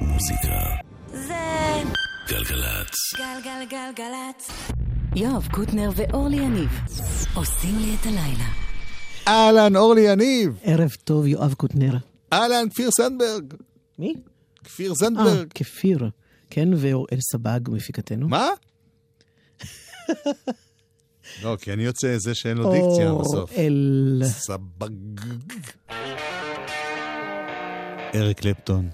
מוזיקה. זה... גלגלצ. גלגלגלגלצ. יואב קוטנר ואורלי יניב עושים לי את הלילה. אהלן, אורלי יניב. ערב טוב, יואב קוטנר. אהלן, כפיר סנדברג. מי? כפיר סנדברג. אה, כפיר. כן, ואוראל סבג, מפיקתנו. מה? לא, כי אני יוצא איזה שאין לו דיקציה בסוף. אוראל. סבג. אריק קלפטון.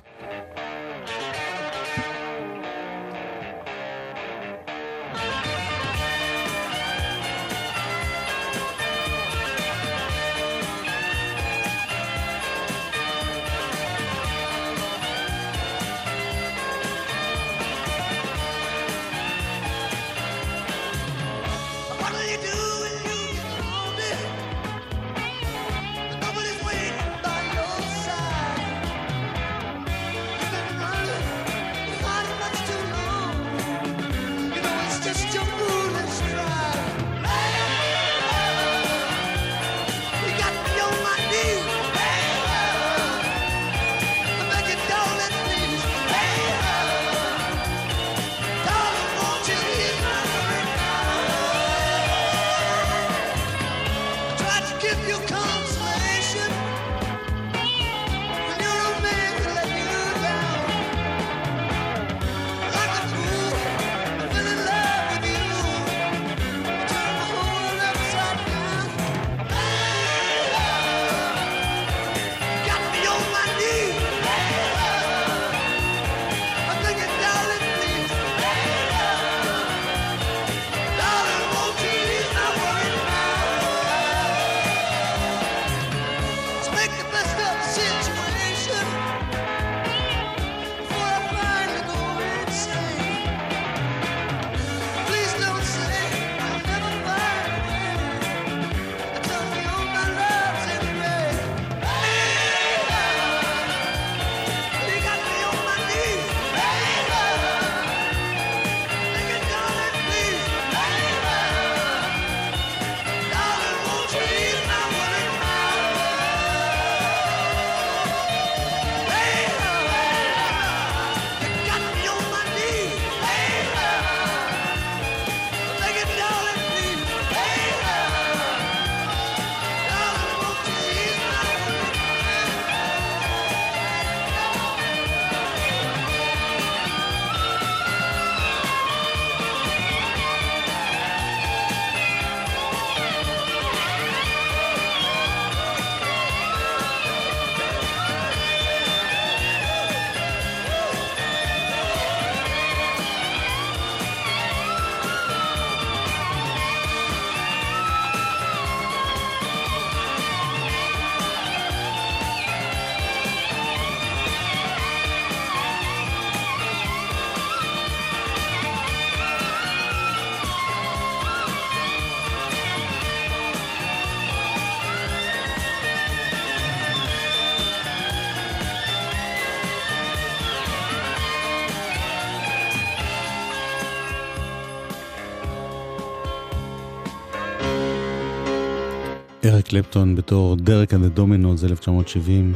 קלפטון בתור דרק אנד הדומינוס 1970,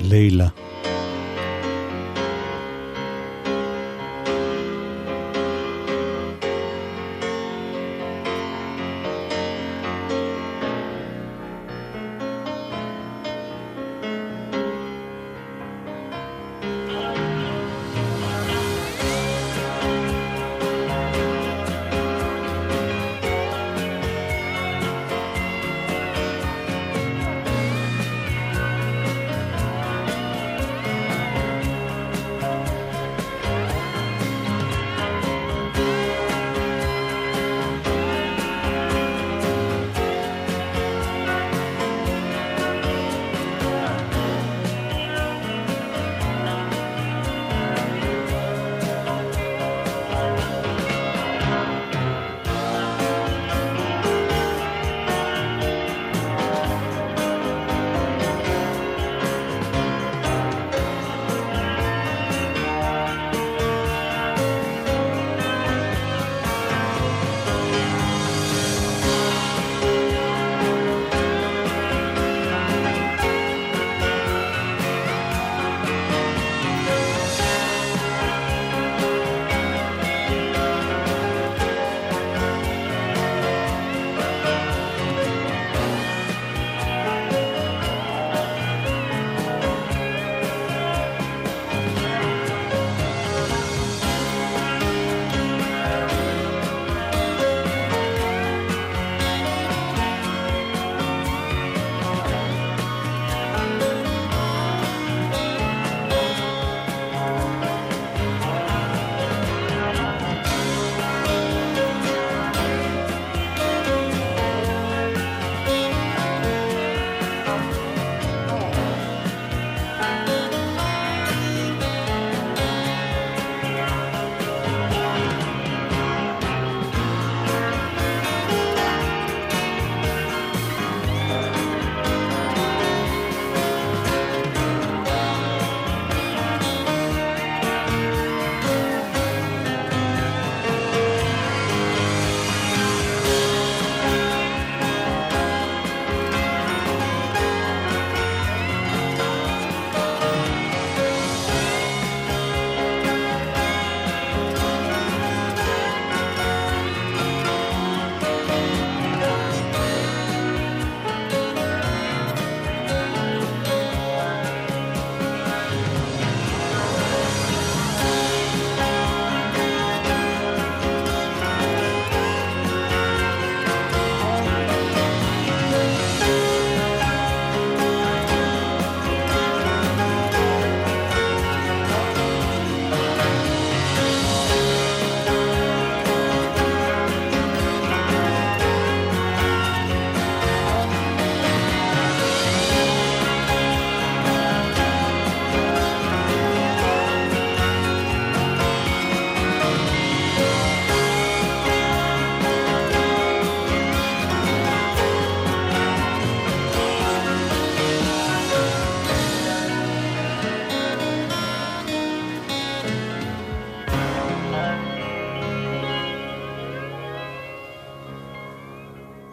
לילה.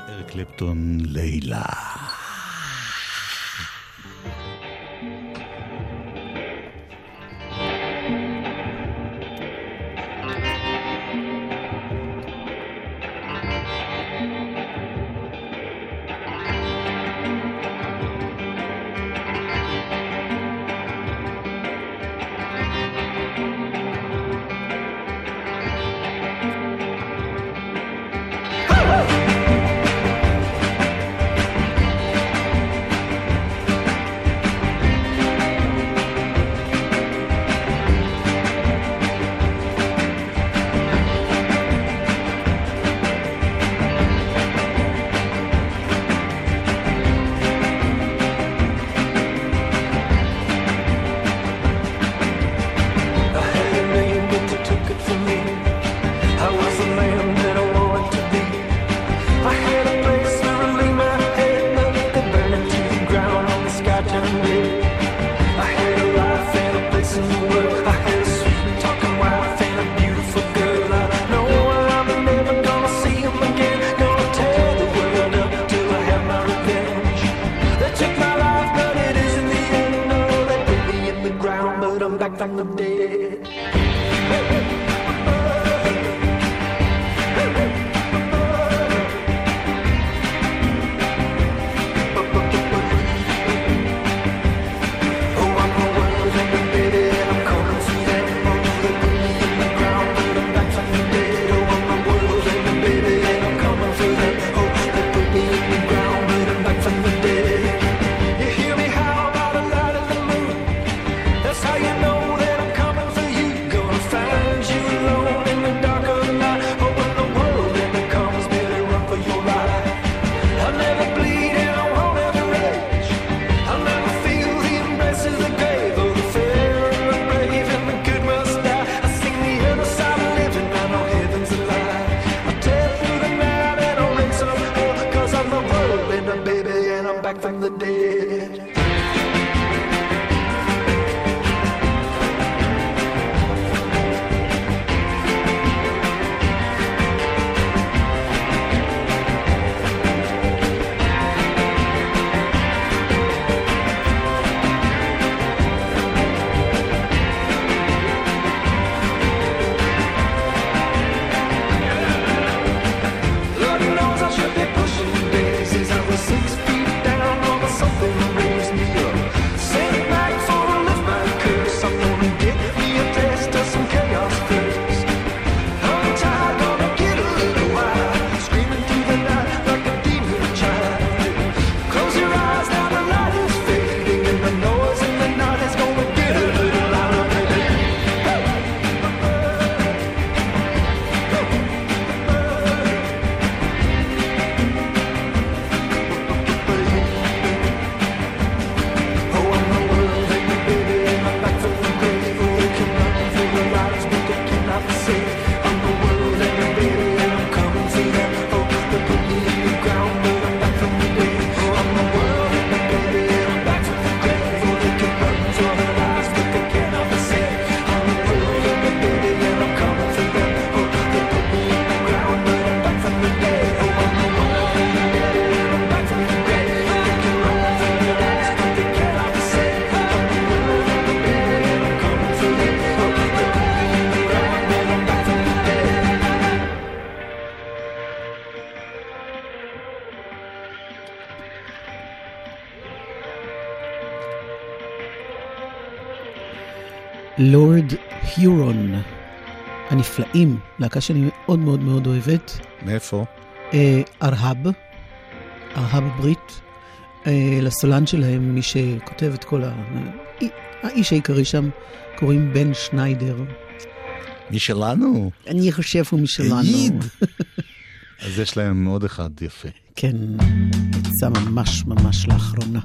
אריק קלפטון לילה. לורד הירון. הנפלאים, להקה שאני מאוד מאוד מאוד אוהבת. מאיפה? אה, ארהב, ארהב ברית. אה, לסולן שלהם, מי שכותב את כל ה... האיש העיקרי שם, קוראים בן שניידר. משלנו? אני חושב הוא משלנו. אז יש להם עוד אחד יפה. כן, יצא ממש ממש לאחרונה.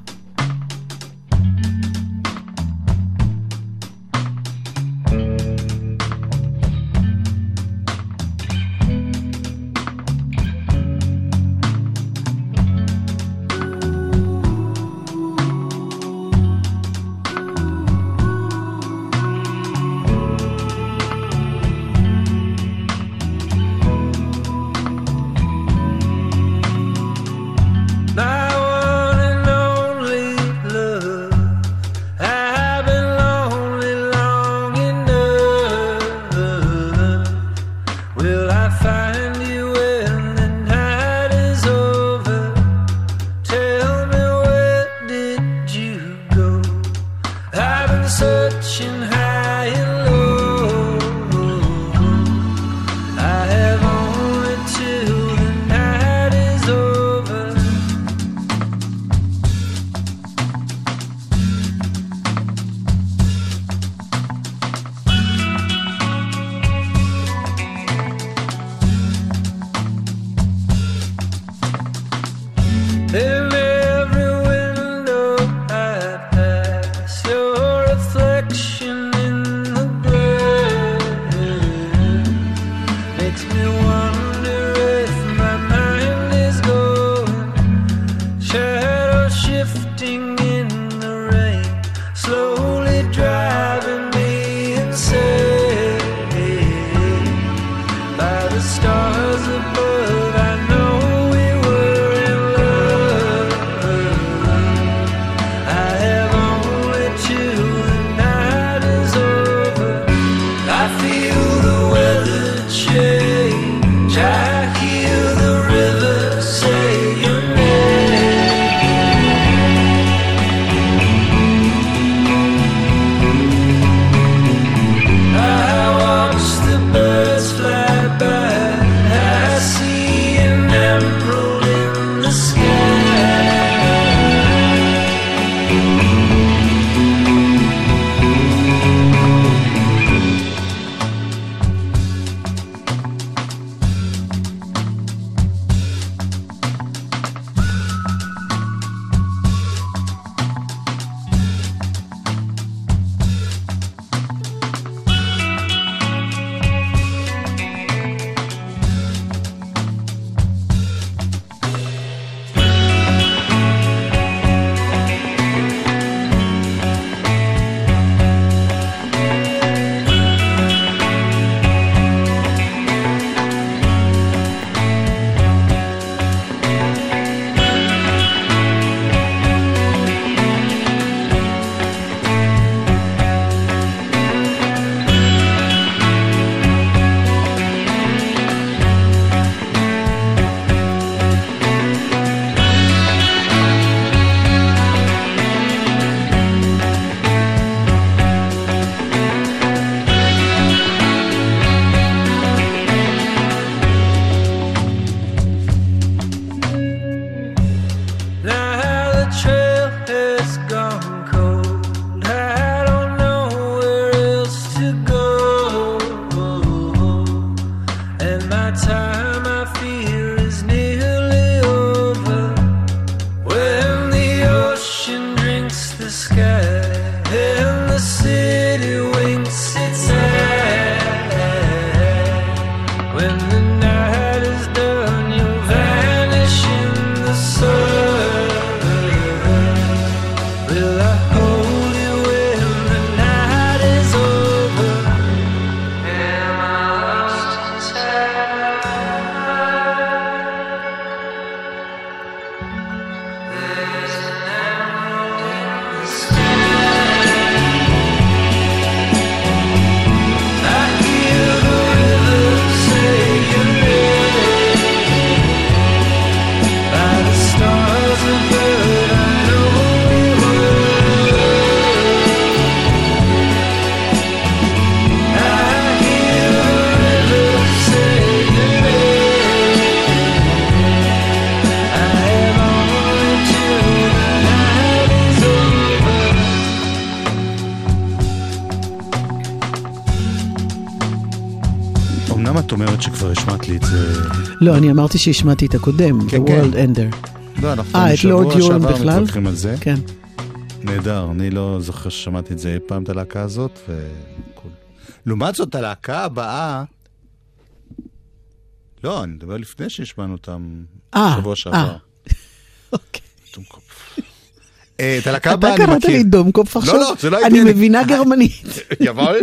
אומרת שכבר השמעת לי את זה? לא, אני אמרתי שהשמעתי את הקודם, כן, The כן. World Ender. לא, אנחנו אה, את לורד שבוע יורן שעבר? מתווכחים על זה. כן. נהדר, אני לא זוכר ששמעתי את זה אי פעם, את הלהקה הזאת, וכול. לעומת זאת, הלהקה הבאה... לא, אני מדבר לפני שהשמענו אותם אה, בשבוע שעבר. אה. אוקיי. דומקופ. אה, את הלהקה הבאה אתה אני קראת מכיר. לי דומקופ עכשיו? לא, זה לא אני עניין. מבינה גרמנית. יבואל?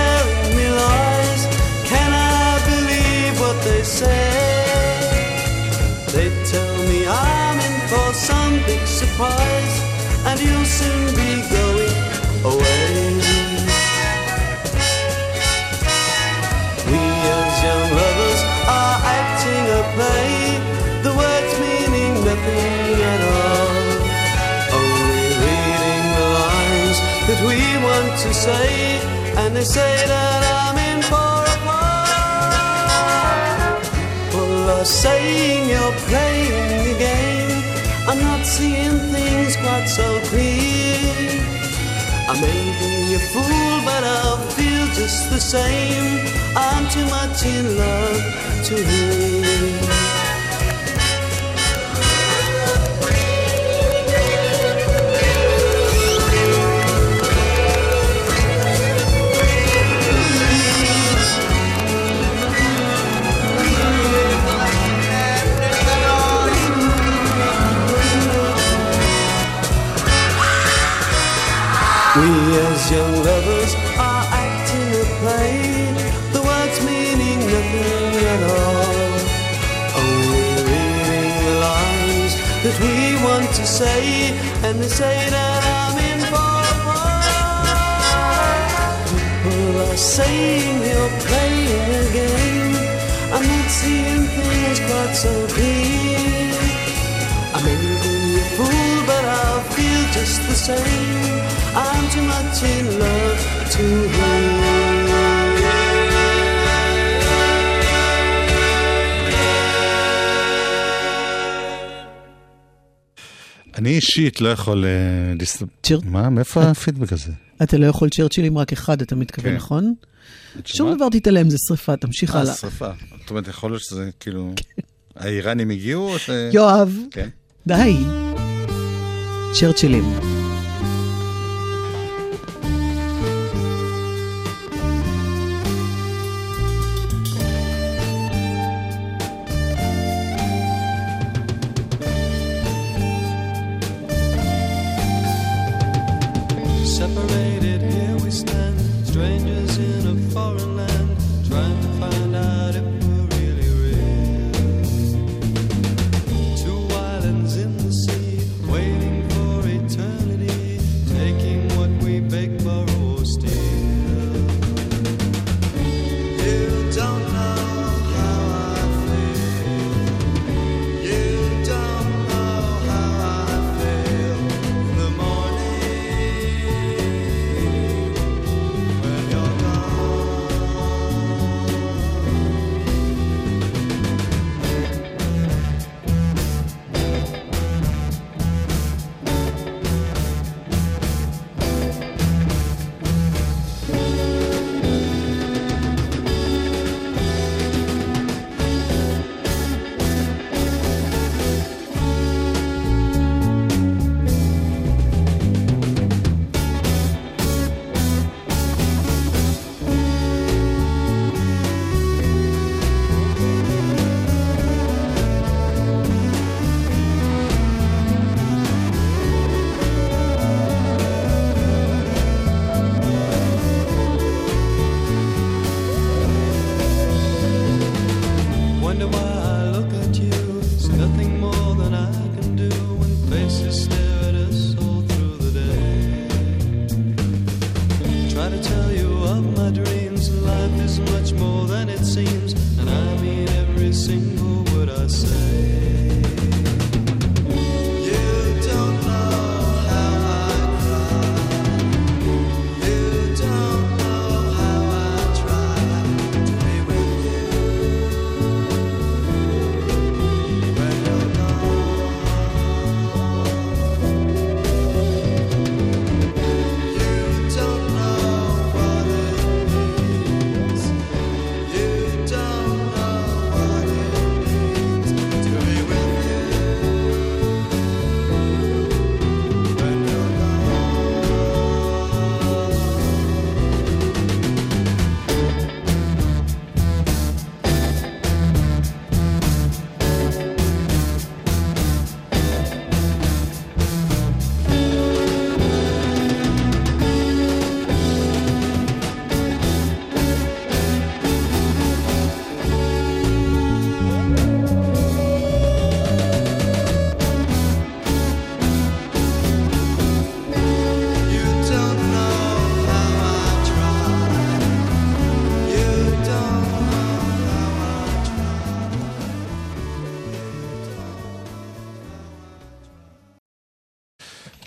say? They tell me I'm in for some big surprise, and you'll soon be going away. We as young lovers are acting a play, the words meaning nothing at all. Only reading the lines that we want to say, and they say that I'm Saying you're playing the game. I'm not seeing things quite so clear. I may be a fool, but I'll feel just the same. I'm too much in love to hear. Young lovers are acting a play, the words meaning nothing at all. Only reading the lines that we want to say, and they say that I'm in for. People are saying you're playing a game. I'm not seeing things quite so clear. I may be a fool, but I'll feel just the same. I'm too much in love to אני אישית לא יכול... אה, לס- צ'ר- מה? מאיפה הפידבק הזה? אתה לא יכול צ'רצ'יל עם רק אחד, אתה מתכוון, כן. נכון? שום? דבר תתעלם, זה שריפה, תמשיך אה, הלאה. שרפה. זאת אומרת, יכול להיות שזה כאילו... האיראנים הגיעו או ש... יואב, כן. די. צ'רצ'ילים.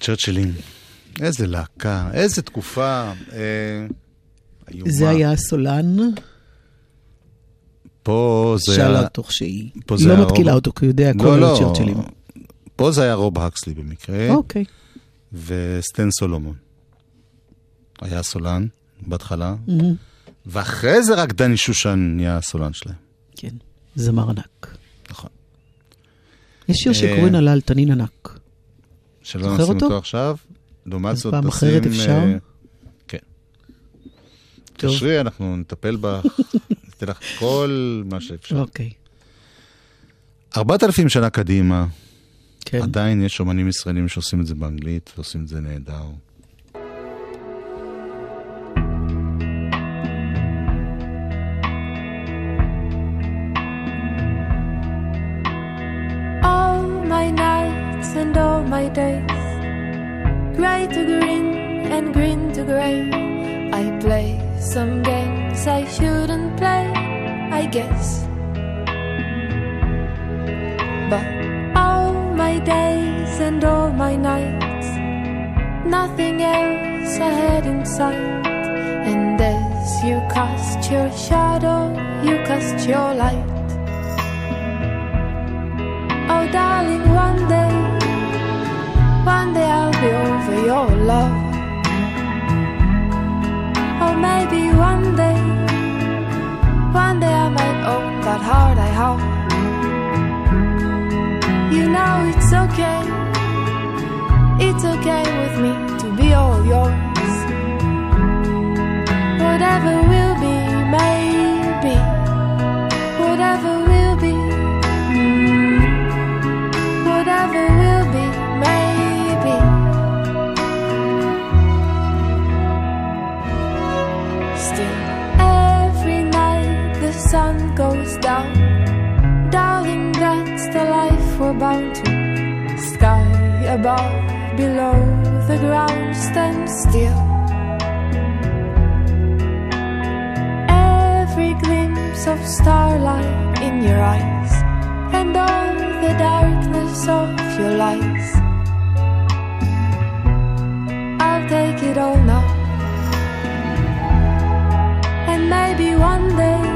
צ'רצ'ילים. איזה להקה, איזה תקופה. אה, איומה. זה היה הסולן, פה זה שאלה היה... תוך שהיא. היא לא מתקילה רוב- אותו, כי הוא יודע הכל לא, לא. צ'רצ'ילים. פה זה היה רוב הקסלי במקרה, אוקיי. וסטן סולומון. היה סולן בהתחלה. ואחרי זה רק דני שושן נהיה הסולן שלהם. כן, זמר ענק. נכון. יש שיר אה, שקוראים עלה על תנין ענק. שלא נשים אותו? אותו עכשיו. לעומת אז זאת, פעם. אחרת אפשר? אה, כן. תשרי, אנחנו נטפל בך, ניתן לך כל מה שאפשר. אוקיי. ארבעת אלפים שנה קדימה, כן. עדיין יש אומנים ישראלים שעושים את זה באנגלית, ועושים את זה נהדר. To green and green to gray. I play some games I shouldn't play, I guess. But all my days and all my nights, nothing else ahead in sight. And as you cast your shadow, you cast your light. Oh, darling, one day, one day I'll be your love. Or maybe one day, one day I might own that heart I have. You know it's okay, it's okay with me to be all yours. Whatever will be, we're bound to. Sky above, below the ground, stand still. Every glimpse of starlight in your eyes and all the darkness of your lies. I'll take it all now. And maybe one day,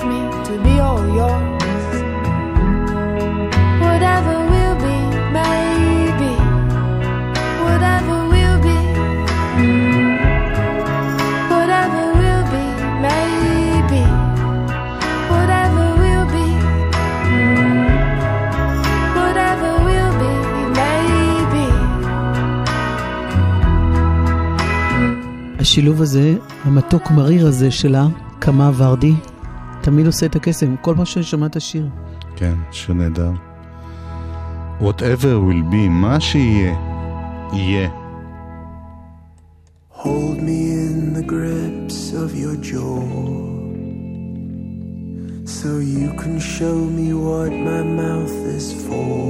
with me to be all yours. Whatever will be, maybe, whatever will be. mm, Whatever will be, maybe. Whatever will be, mm, whatever will be, maybe. השילוב הזה, המתוק מריר הזה שלה, קמה ורדי, תמיד עושה את הקסם. כל פעם ששמעת שיר. כן, שיר נהדר. Whatever will be, מה שיהיה, יהיה. Hold me in the grips of your jaw so you can show me what my mouth is for.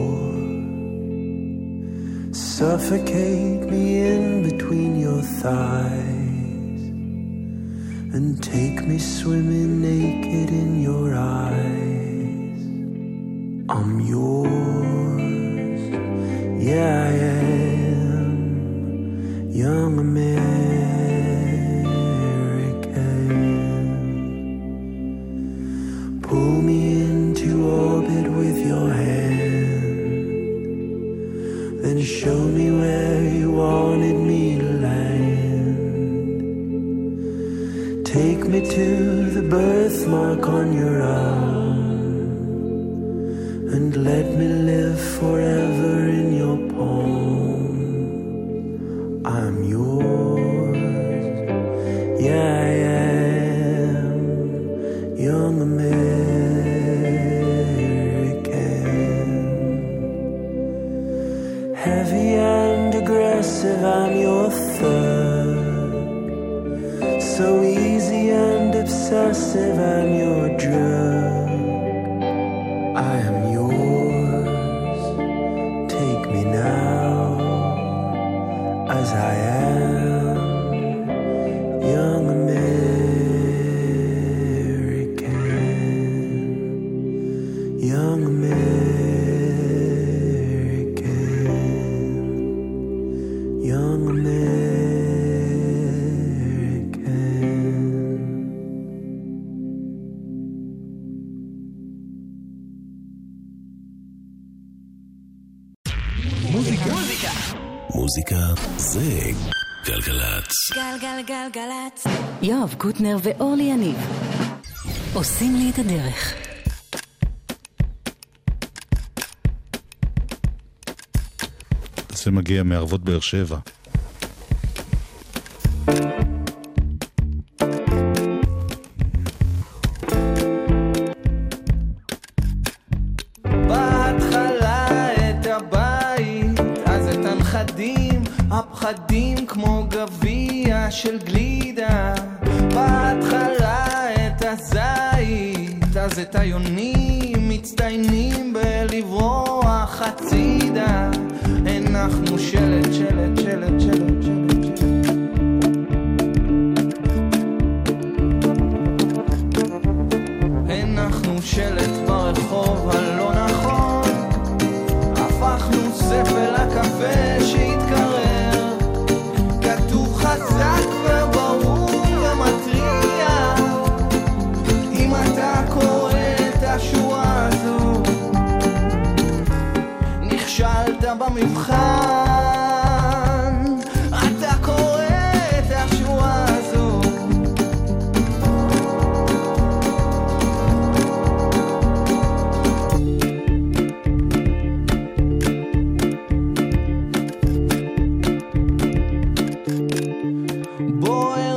Suffocate me in between your thighs and take me swimming naked in your eyes. I'm yours, yeah, I am young American. Pull me into orbit with your hand, then show me where you wanted Take me to the birthmark on your arm, and let me live forever in your palm. I'm yours. Yeah, I am. Young American. Heavy and aggressive, I'm your third. So easy obsessive, I'm your drug. יואב קוטנר ואורלי יניב עושים לי את הדרך. זה מגיע מערבות באר שבע.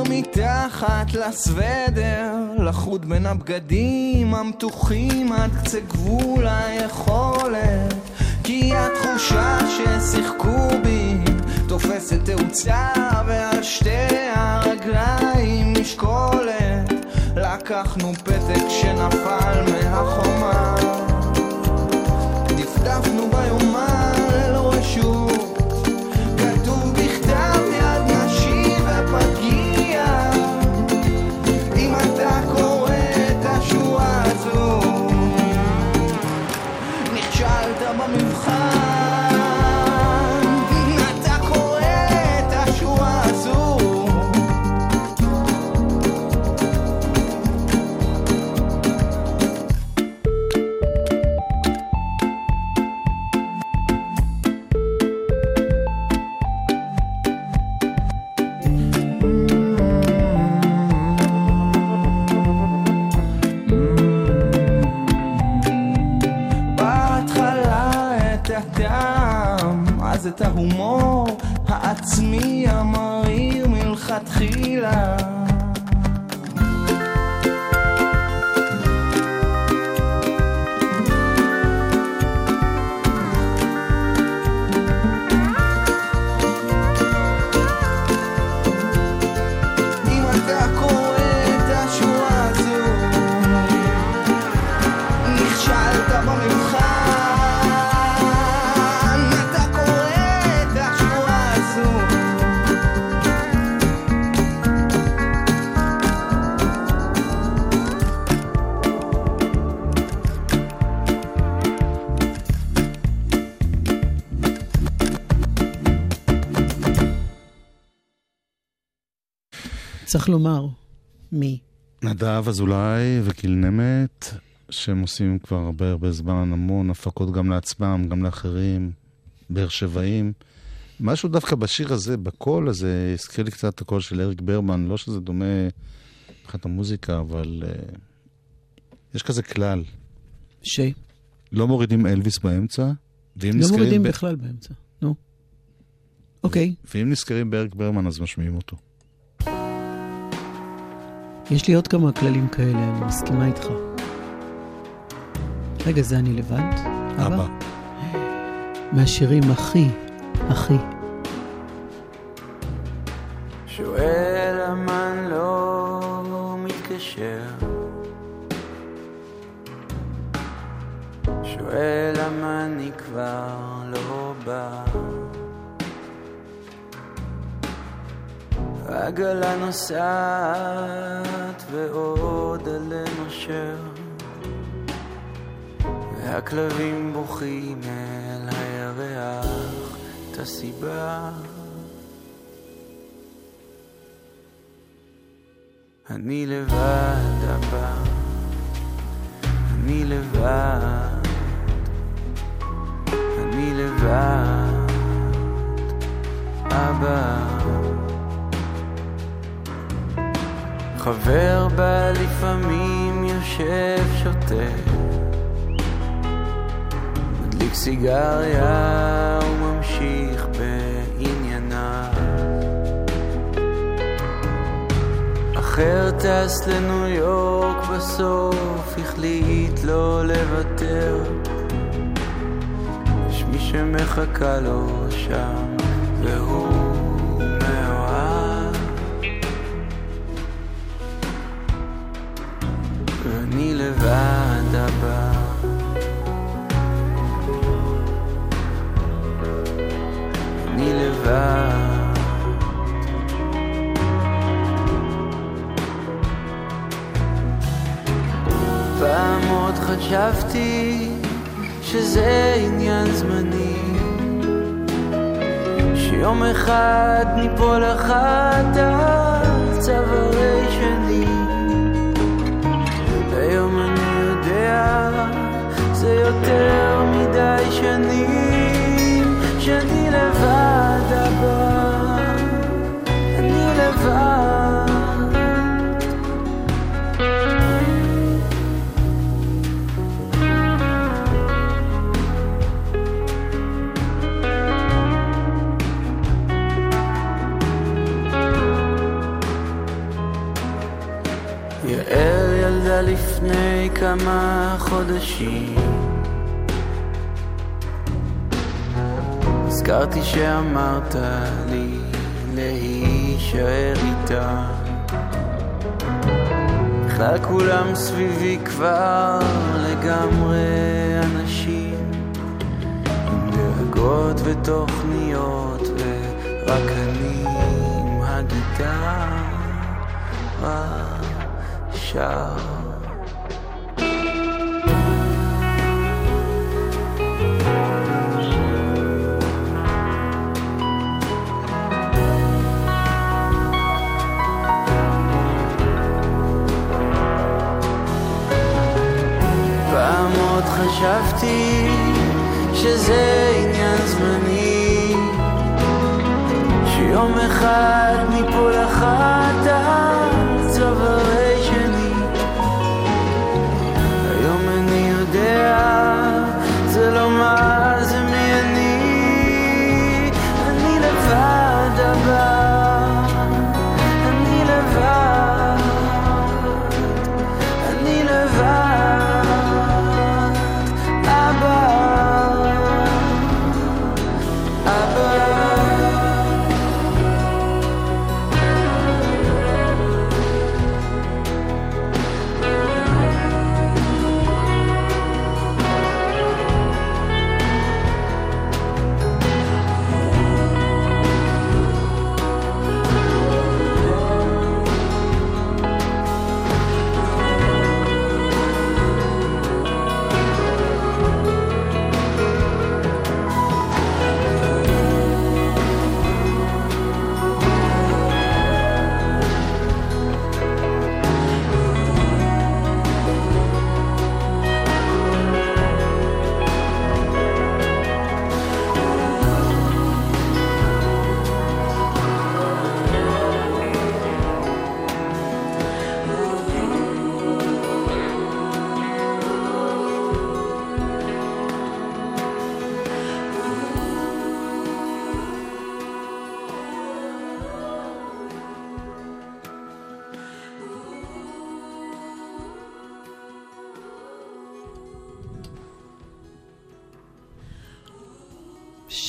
מתחת לסוודר, לחוד בין הבגדים המתוחים עד קצה גבול היכולת. כי התחושה ששיחקו בי תופסת תאוצה ועל הרגליים משקולת. לקחנו פתק שנפל מהחומה, דפדפנו ביומן צריך לומר, מי? נדב אזולאי וגיל נמט, שהם עושים כבר הרבה הרבה זמן המון הפקות גם לעצמם, גם לאחרים, באר שבעים. משהו דווקא בשיר הזה, בקול הזה, הזכיר לי קצת את הקול של אריק ברמן, לא שזה דומה מבחינת המוזיקה, אבל uh, יש כזה כלל, ש? לא מורידים אלוויס באמצע, ואם לא נזכרים מורידים ב- בכלל באמצע. נו. אוקיי, ואם נזכרים באריק ברמן אז משמיעים אותו. יש לי עוד כמה כללים כאלה, אני מסכימה איתך. רגע, זה אני לבד? אבא. מהשירים הכי, הכי. שואל למה לא מתקשר שואל למה אני כבר לא בא עגלה נוסעת ועוד עלה נושר. והכלבים בוכים אל הירח את הסיבה. אני לבד אבא, אני לבד, אני לבד, אבא. חבר בא לפעמים יושב שותה, מדליק סיגריה וממשיך בענייניו. אחר טס לניו יורק בסוף, החליט לא לוותר. יש מי שמחכה לו שם, והוא שיום אחד ניפול אחת על צווארי שני יותר מדי שנים שאני לבד הבא, אני לבד. יעל ילדה לפני כמה חודשים. הזכרתי שאמרת לי להישאר איתה. בכלל כולם סביבי כבר לגמרי אנשים עם דאגות ותוכניות ורק אני עם הגיטרה שר עוד חשבתי שזה עניין זמני. שיום אחד ניפול אחת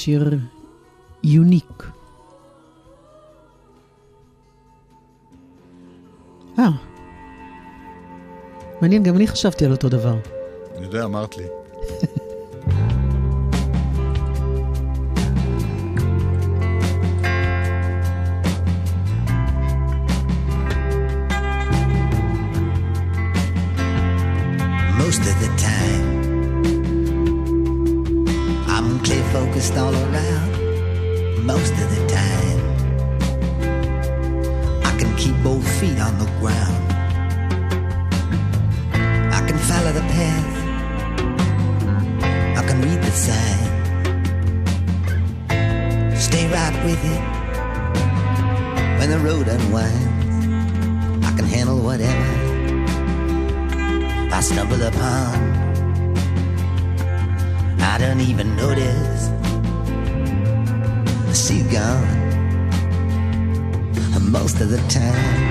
שיר יוניק. אה, מעניין, גם אני חשבתי על אותו דבר. אני יודע, אמרת לי. All around most of the time. I can keep both feet on the ground. I can follow the path. I can read the sign. Stay right with it when the road unwinds. I can handle whatever. I stumble upon. I don't even notice. Gone most of the time.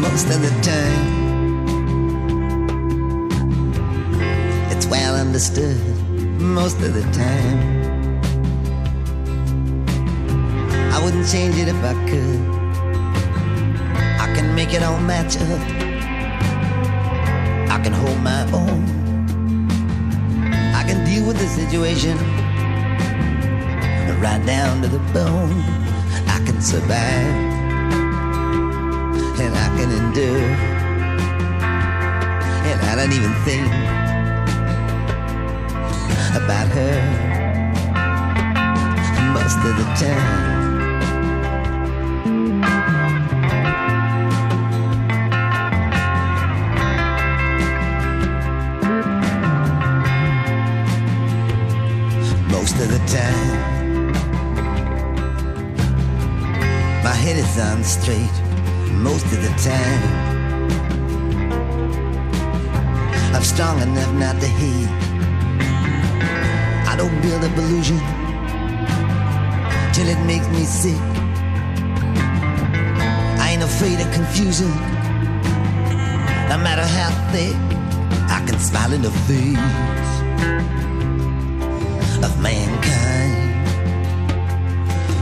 Most of the time, it's well understood. Most of the time, I wouldn't change it if I could. Make it all match up. I can hold my own. I can deal with the situation right down to the bone. I can survive and I can endure. And I don't even think about her most of the time. Is on straight most of the time. I'm strong enough not to hate. I don't build up illusion till it makes me sick. I ain't afraid of confusion. No matter how thick, I can smile in the face of mankind.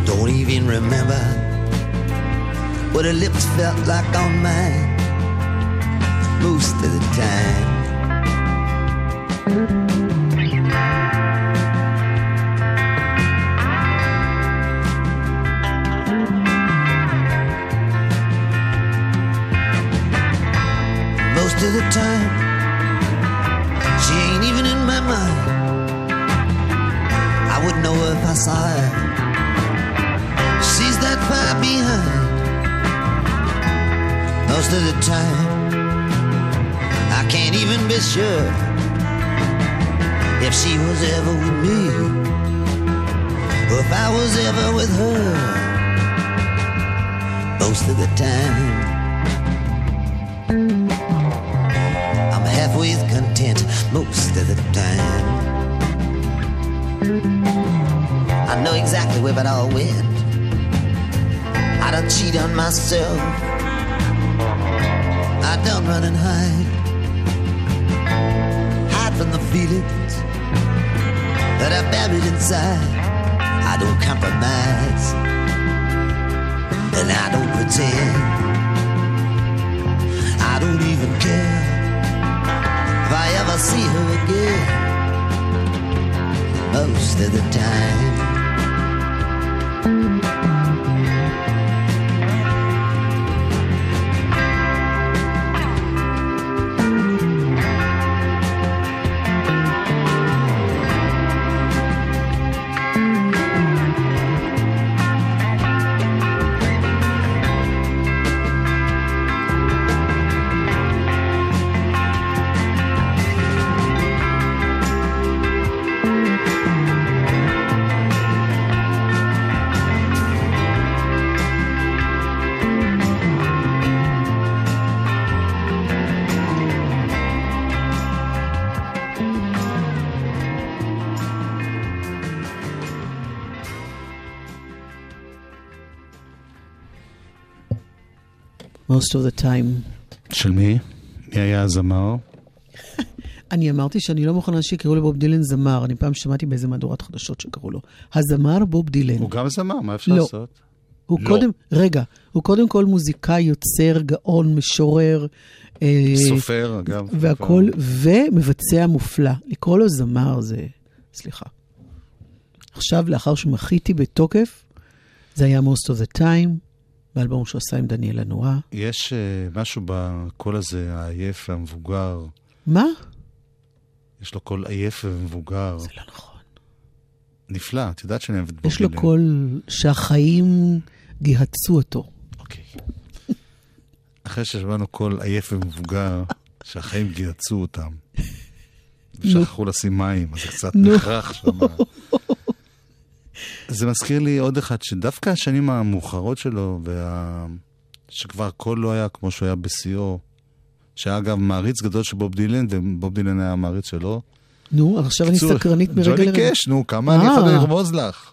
Don't even remember what her lips felt like on mine most of the time. Most of the time. של מי? מי היה הזמר? אני אמרתי שאני לא מוכנה שיקראו לבוב דילן זמר. אני פעם שמעתי באיזה מהדורת חדשות שקראו לו. הזמר בוב דילן. הוא גם זמר, מה אפשר לא. לעשות? הוא לא. קודם, רגע, הוא קודם כל מוזיקאי, יוצר, גאון, משורר. אה, סופר, אגב. והכל, ומבצע מופלא. לקרוא לו זמר זה... סליחה. עכשיו, לאחר שמחיתי בתוקף, זה היה Most of the Time, באלבום שהוא עשה עם דניאל לנועה. יש אה, משהו בקול הזה, העייף והמבוגר. מה? יש לו קול עייף ומבוגר. זה לא נכון. נפלא, את יודעת שאני אוהבת בוב יש לו. קול שהחיים גיהצו אותו. אוקיי. אחרי ששמענו קול עייף ומבוגר, שהחיים גיהצו אותם. ושכחו לשים מים, אז זה קצת נו. נחרך שם. זה מזכיר לי עוד אחד, שדווקא השנים המאוחרות שלו, וה... שכבר הכל לא היה כמו שהוא היה בשיאו, שהיה אגב מעריץ גדול של בוב דילן, ובוב דילן היה המעריץ שלו. נו, עכשיו אני בקיצור, סקרנית מרגע ג'וני לרגע. קאש, נו, כמה אני אה. יכול לרמוז לך?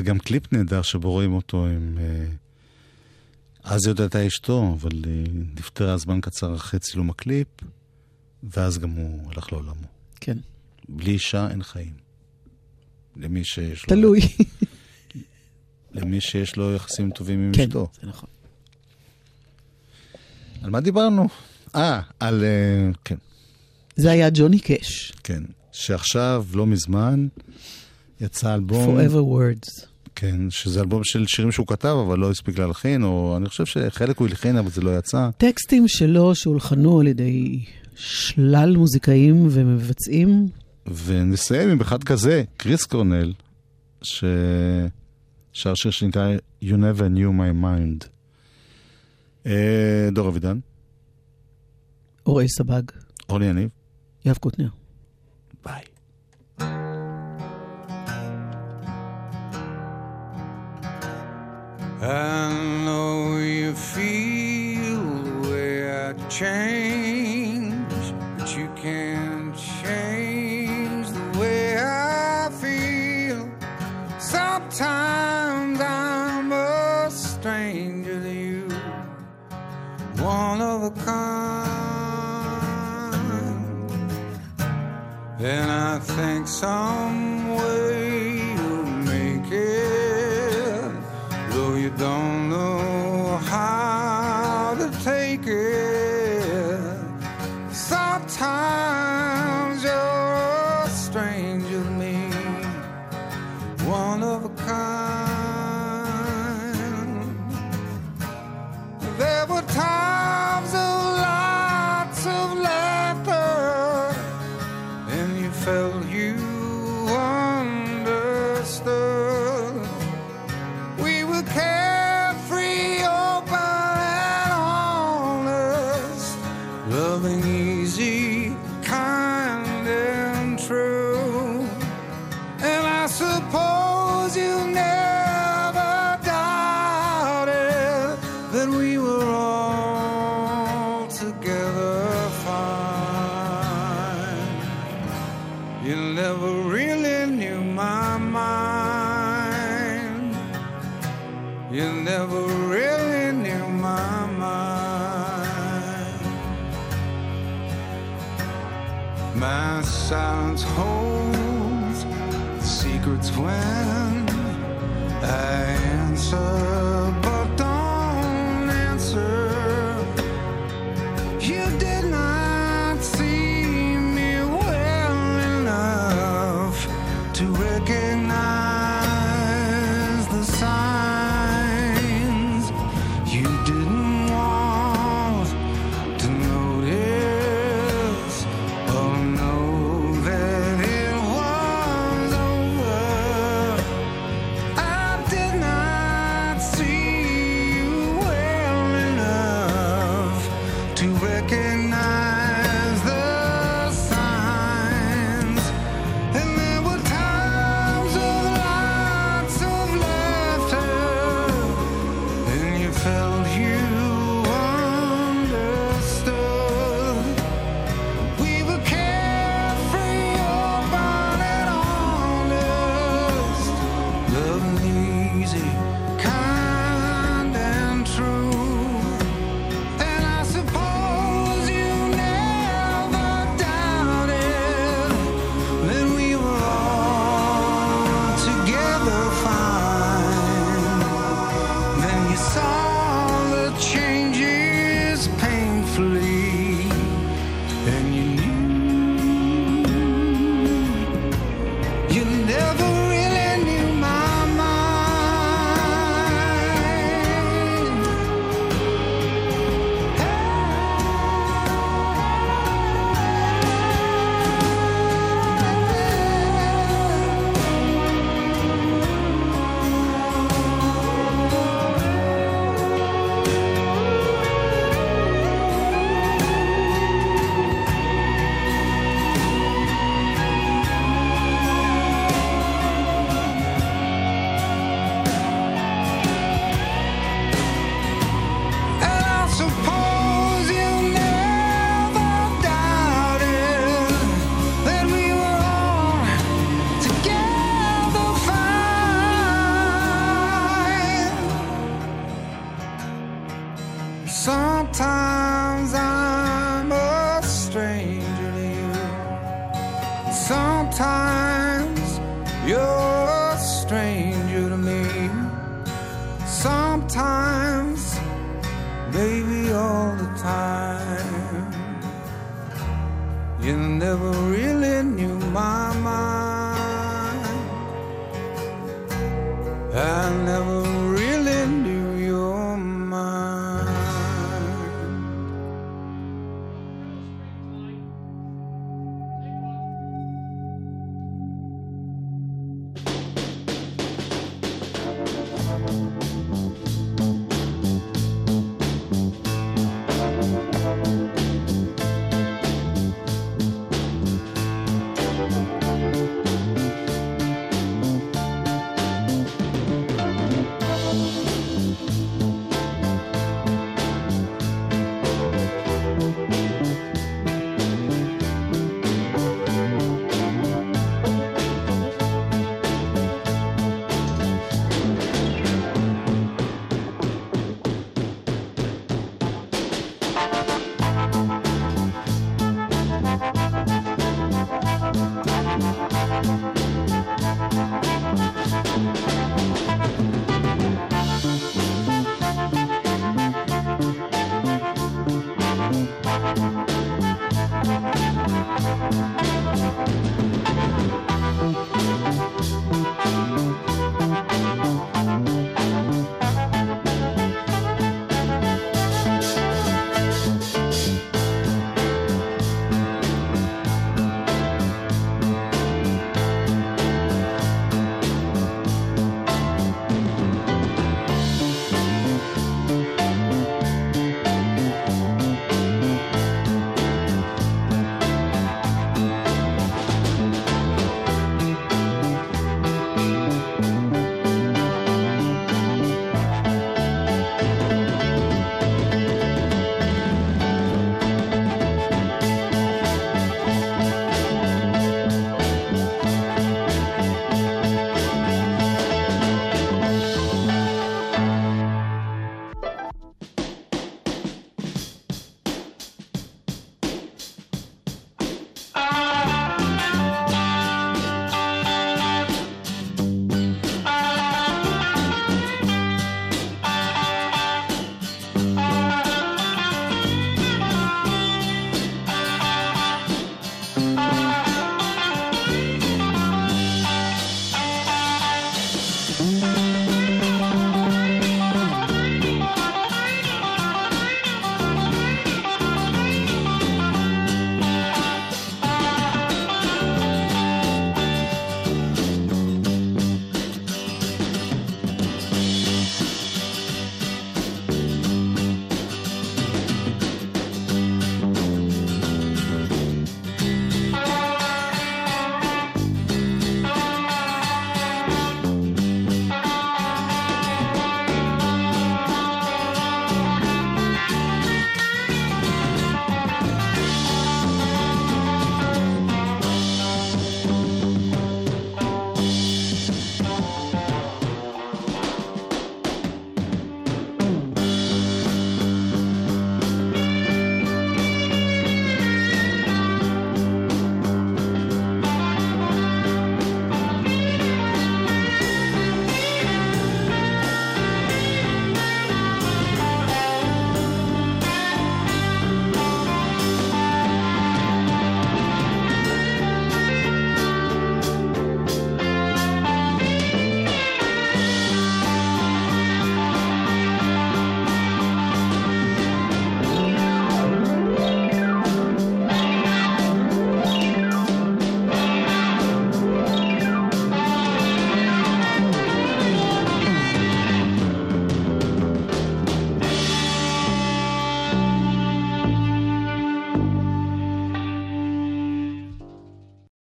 זה גם קליפ נהדר שבו רואים אותו עם... אה, אז היא עוד הייתה אשתו, אבל היא נפטרה זמן קצר אחרי צילום הקליפ, ואז גם הוא הלך לעולמו. כן. בלי אישה אין חיים. למי שיש לו... תלוי. למי שיש לו יחסים טובים עם כן, אשתו. זה נכון. על מה דיברנו? אה, על... אה, כן, זה היה ג'וני קאש. כן. שעכשיו, לא מזמן, יצא אלבום... Forever Words. כן, שזה אלבום של שירים שהוא כתב, אבל לא הספיק להלחין, או אני חושב שחלק הוא הלחין, אבל זה לא יצא. טקסטים שלו שהולחנו על ידי שלל מוזיקאים ומבצעים. ונסיים עם אחד כזה, קריס קורנל, ששר שיר שנקרא You Never Knew My Mind. אה, דור אבידן, אוראל סבג, אורלי יניב, יואב קוטנר. ביי. I know you feel the way I change, but you can't change the way I feel. Sometimes I'm a stranger to you, one of a kind, and I think some